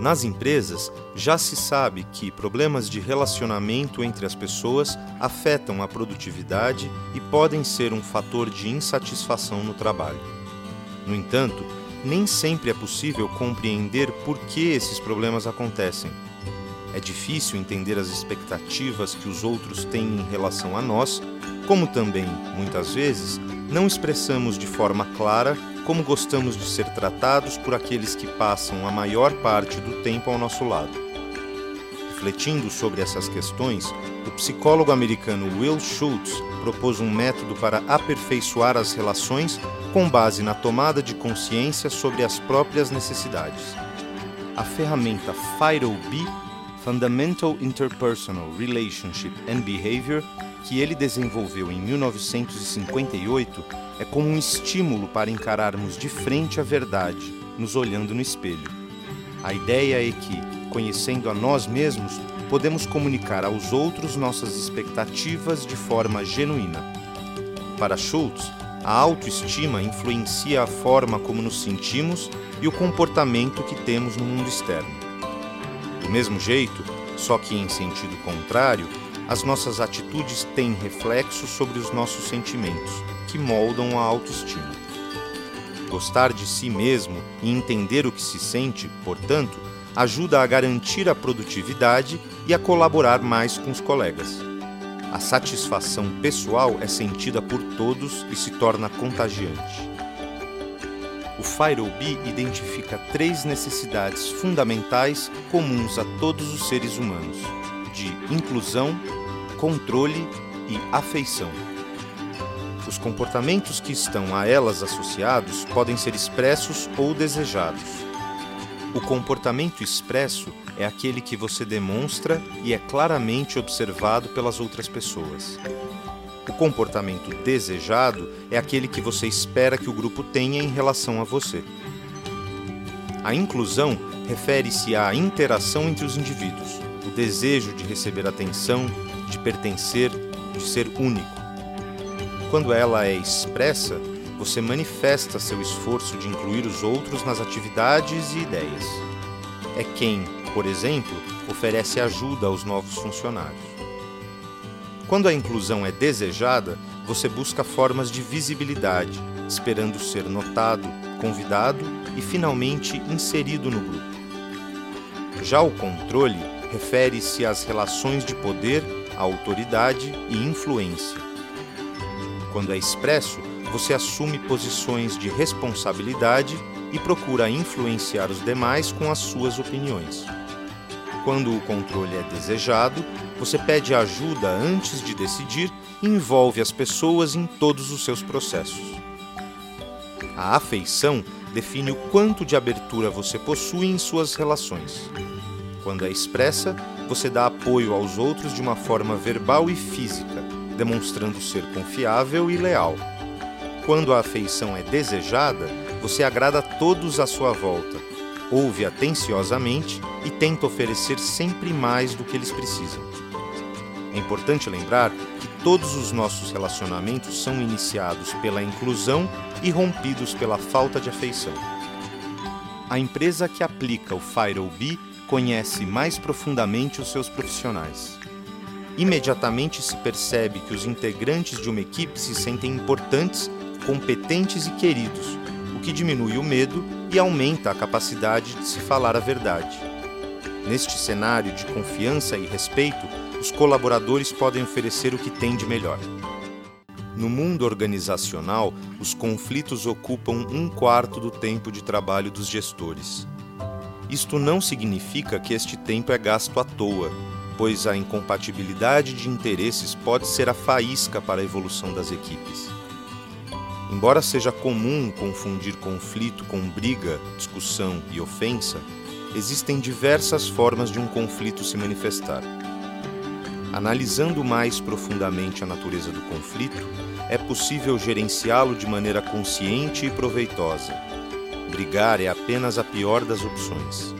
Nas empresas, já se sabe que problemas de relacionamento entre as pessoas afetam a produtividade e podem ser um fator de insatisfação no trabalho. No entanto, nem sempre é possível compreender por que esses problemas acontecem. É difícil entender as expectativas que os outros têm em relação a nós, como também, muitas vezes, não expressamos de forma clara como gostamos de ser tratados por aqueles que passam a maior parte do tempo ao nosso lado. Refletindo sobre essas questões, o psicólogo americano Will Schultz propôs um método para aperfeiçoar as relações com base na tomada de consciência sobre as próprias necessidades. A ferramenta FIDO-B, Fundamental Interpersonal Relationship and Behavior, que ele desenvolveu em 1958, é como um estímulo para encararmos de frente a verdade, nos olhando no espelho. A ideia é que, conhecendo a nós mesmos, podemos comunicar aos outros nossas expectativas de forma genuína. Para Schultz, a autoestima influencia a forma como nos sentimos e o comportamento que temos no mundo externo. Do mesmo jeito, só que em sentido contrário, as nossas atitudes têm reflexo sobre os nossos sentimentos, que moldam a autoestima. Gostar de si mesmo e entender o que se sente, portanto, ajuda a garantir a produtividade e a colaborar mais com os colegas. A satisfação pessoal é sentida por todos e se torna contagiante. O FIRO-B identifica três necessidades fundamentais comuns a todos os seres humanos: de inclusão, controle e afeição. Os comportamentos que estão a elas associados podem ser expressos ou desejados. O comportamento expresso é aquele que você demonstra e é claramente observado pelas outras pessoas. O comportamento desejado é aquele que você espera que o grupo tenha em relação a você. A inclusão refere-se à interação entre os indivíduos, o desejo de receber atenção, de pertencer, de ser único. Quando ela é expressa, você manifesta seu esforço de incluir os outros nas atividades e ideias. É quem, por exemplo, oferece ajuda aos novos funcionários. Quando a inclusão é desejada, você busca formas de visibilidade, esperando ser notado, convidado e finalmente inserido no grupo. Já o controle refere-se às relações de poder, autoridade e influência. Quando é expresso, você assume posições de responsabilidade e procura influenciar os demais com as suas opiniões. Quando o controle é desejado, você pede ajuda antes de decidir e envolve as pessoas em todos os seus processos. A afeição define o quanto de abertura você possui em suas relações. Quando é expressa, você dá apoio aos outros de uma forma verbal e física, demonstrando ser confiável e leal. Quando a afeição é desejada, você agrada a todos à sua volta, ouve atenciosamente e tenta oferecer sempre mais do que eles precisam. É importante lembrar que todos os nossos relacionamentos são iniciados pela inclusão e rompidos pela falta de afeição. A empresa que aplica o FIRO-B conhece mais profundamente os seus profissionais imediatamente se percebe que os integrantes de uma equipe se sentem importantes, competentes e queridos, o que diminui o medo e aumenta a capacidade de se falar a verdade. Neste cenário de confiança e respeito, os colaboradores podem oferecer o que têm de melhor. No mundo organizacional, os conflitos ocupam um quarto do tempo de trabalho dos gestores. Isto não significa que este tempo é gasto à toa, pois a incompatibilidade de interesses pode ser a faísca para a evolução das equipes. Embora seja comum confundir conflito com briga, discussão e ofensa, existem diversas formas de um conflito se manifestar. Analisando mais profundamente a natureza do conflito, é possível gerenciá-lo de maneira consciente e proveitosa. Brigar é apenas a pior das opções.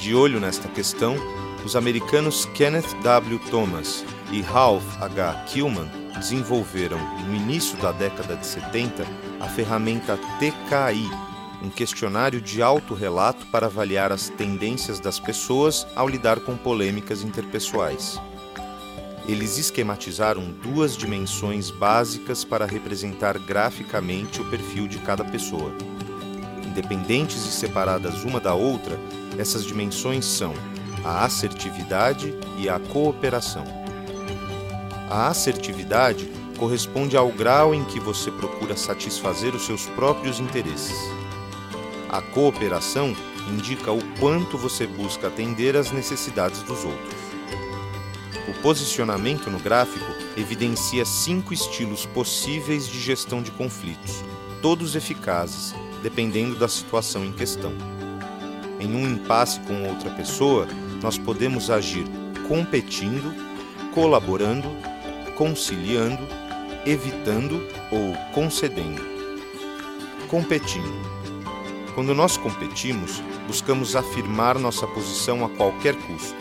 De olho nesta questão, os americanos Kenneth W. Thomas e Ralph H. Killman desenvolveram, no início da década de 70, a ferramenta TKI, um questionário de autorrelato para avaliar as tendências das pessoas ao lidar com polêmicas interpessoais. Eles esquematizaram duas dimensões básicas para representar graficamente o perfil de cada pessoa. Independentes e separadas uma da outra, essas dimensões são a assertividade e a cooperação. A assertividade corresponde ao grau em que você procura satisfazer os seus próprios interesses. A cooperação indica o quanto você busca atender às necessidades dos outros. O posicionamento no gráfico evidencia cinco estilos possíveis de gestão de conflitos, todos eficazes, dependendo da situação em questão. Em um impasse com outra pessoa, nós podemos agir competindo, colaborando, conciliando, evitando ou concedendo. Competindo. Quando nós competimos, buscamos afirmar nossa posição a qualquer custo.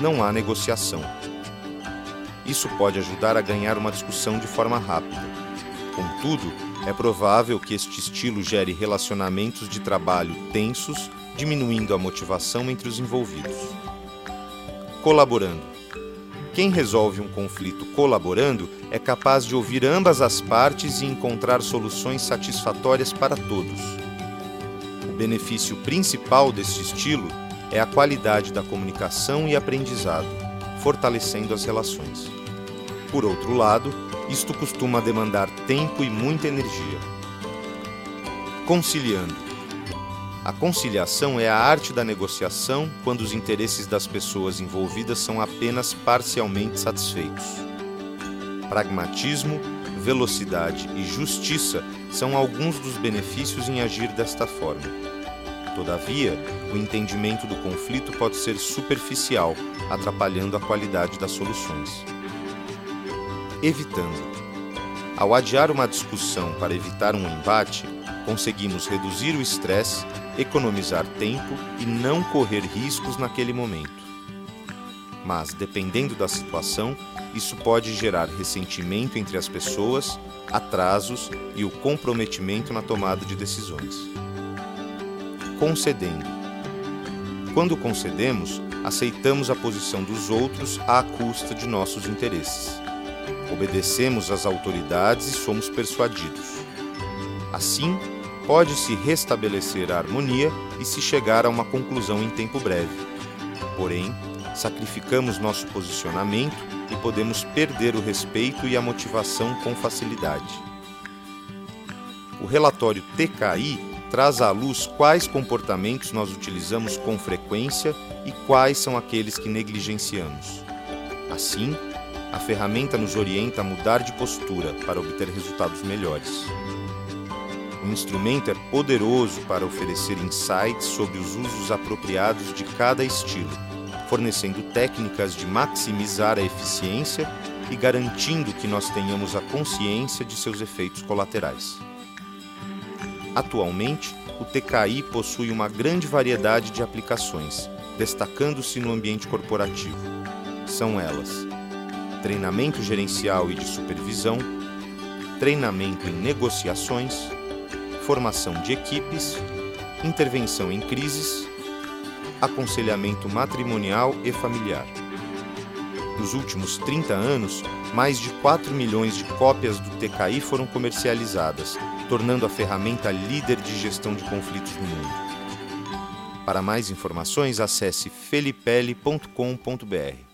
Não há negociação. Isso pode ajudar a ganhar uma discussão de forma rápida. Contudo, é provável que este estilo gere relacionamentos de trabalho tensos, diminuindo a motivação entre os envolvidos. Colaborando. Quem resolve um conflito colaborando é capaz de ouvir ambas as partes e encontrar soluções satisfatórias para todos. Benefício principal deste estilo é a qualidade da comunicação e aprendizado, fortalecendo as relações. Por outro lado, isto costuma demandar tempo e muita energia. Conciliando a conciliação é a arte da negociação quando os interesses das pessoas envolvidas são apenas parcialmente satisfeitos. Pragmatismo, velocidade e justiça são alguns dos benefícios em agir desta forma. Todavia, o entendimento do conflito pode ser superficial, atrapalhando a qualidade das soluções. Evitando. Ao adiar uma discussão para evitar um embate, conseguimos reduzir o estresse, economizar tempo e não correr riscos naquele momento. Mas, dependendo da situação, isso pode gerar ressentimento entre as pessoas, atrasos e o comprometimento na tomada de decisões. Concedendo. Quando concedemos, aceitamos a posição dos outros à custa de nossos interesses. Obedecemos às autoridades e somos persuadidos. Assim, pode-se restabelecer a harmonia e se chegar a uma conclusão em tempo breve. Porém, sacrificamos nosso posicionamento e podemos perder o respeito e a motivação com facilidade. O relatório TKI traz à luz quais comportamentos nós utilizamos com frequência e quais são aqueles que negligenciamos. Assim, a ferramenta nos orienta a mudar de postura para obter resultados melhores. O instrumento é poderoso para oferecer insights sobre os usos apropriados de cada estilo, fornecendo técnicas de maximizar a eficiência e garantindo que nós tenhamos a consciência de seus efeitos colaterais. Atualmente, o TKI possui uma grande variedade de aplicações, destacando-se no ambiente corporativo. São elas: treinamento gerencial e de supervisão, treinamento em negociações, formação de equipes, intervenção em crises, aconselhamento matrimonial e familiar. Nos últimos 30 anos, mais de 4 milhões de cópias do TKI foram comercializadas, tornando a ferramenta líder de gestão de conflitos no mundo. Para mais informações, acesse felipele.com.br.